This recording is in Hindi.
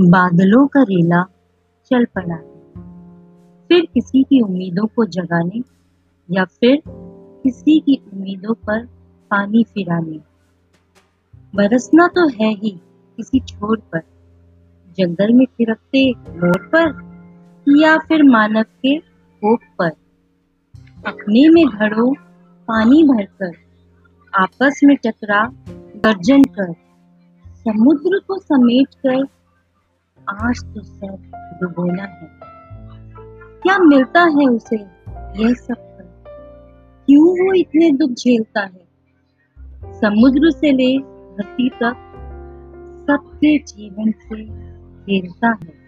बादलों का रेला चल पड़ा। फिर किसी की उम्मीदों को जगाने या फिर किसी की उम्मीदों पर पानी फिराने। बरसना तो है ही किसी छोर पर, जंगल में थिरकते मोर पर या फिर मानव के होप पर। अपने में घड़ो पानी भरकर, आपस में टकरा गर्जन कर, समुद्र को समेट कर आज तो सब डुबोना है। क्या मिलता है उसे? यह सब क्यों वो इतने दुख झेलता है? समुद्र से ले धरती तक सबके जीवन से खेलता है।